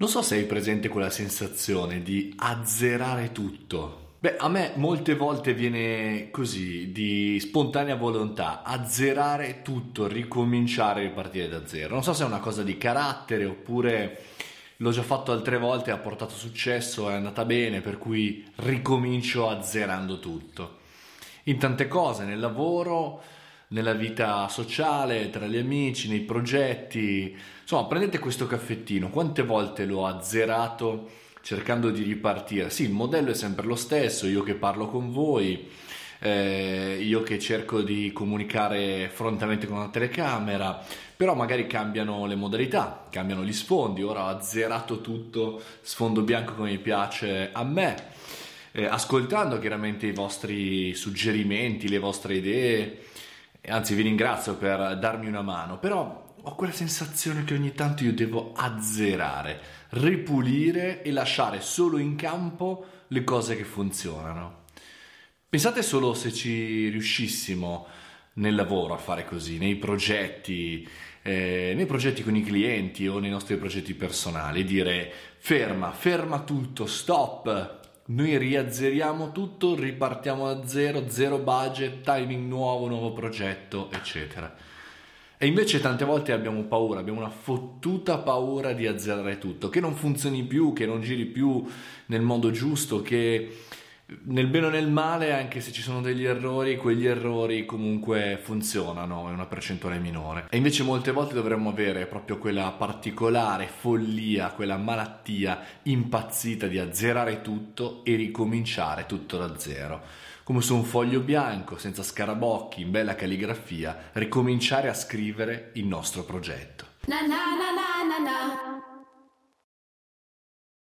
Non so se hai presente quella sensazione di azzerare tutto. Beh, a me molte volte viene così, di spontanea volontà, azzerare tutto, ricominciare, ripartire da zero. Non so se è una cosa di carattere oppure l'ho già fatto altre volte, ha portato successo, è andata bene, per cui ricomincio azzerando tutto. In tante cose, nel lavoro, nella vita sociale, tra gli amici, nei progetti. Insomma, prendete questo caffettino, quante volte l'ho azzerato cercando di ripartire? Sì, il modello è sempre lo stesso, io che parlo con voi, eh, io che cerco di comunicare frontalmente con una telecamera, però magari cambiano le modalità, cambiano gli sfondi, ora ho azzerato tutto, sfondo bianco come mi piace a me. Eh, ascoltando chiaramente i vostri suggerimenti, le vostre idee, anzi vi ringrazio per darmi una mano, però ho quella sensazione che ogni tanto io devo azzerare, ripulire e lasciare solo in campo le cose che funzionano. Pensate solo se ci riuscissimo nel lavoro a fare così, nei progetti, eh, nei progetti con i clienti o nei nostri progetti personali, dire ferma, ferma tutto, stop, noi riazzeriamo tutto, ripartiamo da zero, zero budget, timing nuovo, nuovo progetto, eccetera. E invece tante volte abbiamo paura, abbiamo una fottuta paura di azzerare tutto, che non funzioni più, che non giri più nel modo giusto, che nel bene o nel male, anche se ci sono degli errori, quegli errori comunque funzionano, è una percentuale minore. E invece molte volte dovremmo avere proprio quella particolare follia, quella malattia impazzita di azzerare tutto e ricominciare tutto da zero. Come su un foglio bianco, senza scarabocchi, in bella calligrafia, ricominciare a scrivere il nostro progetto. Na na na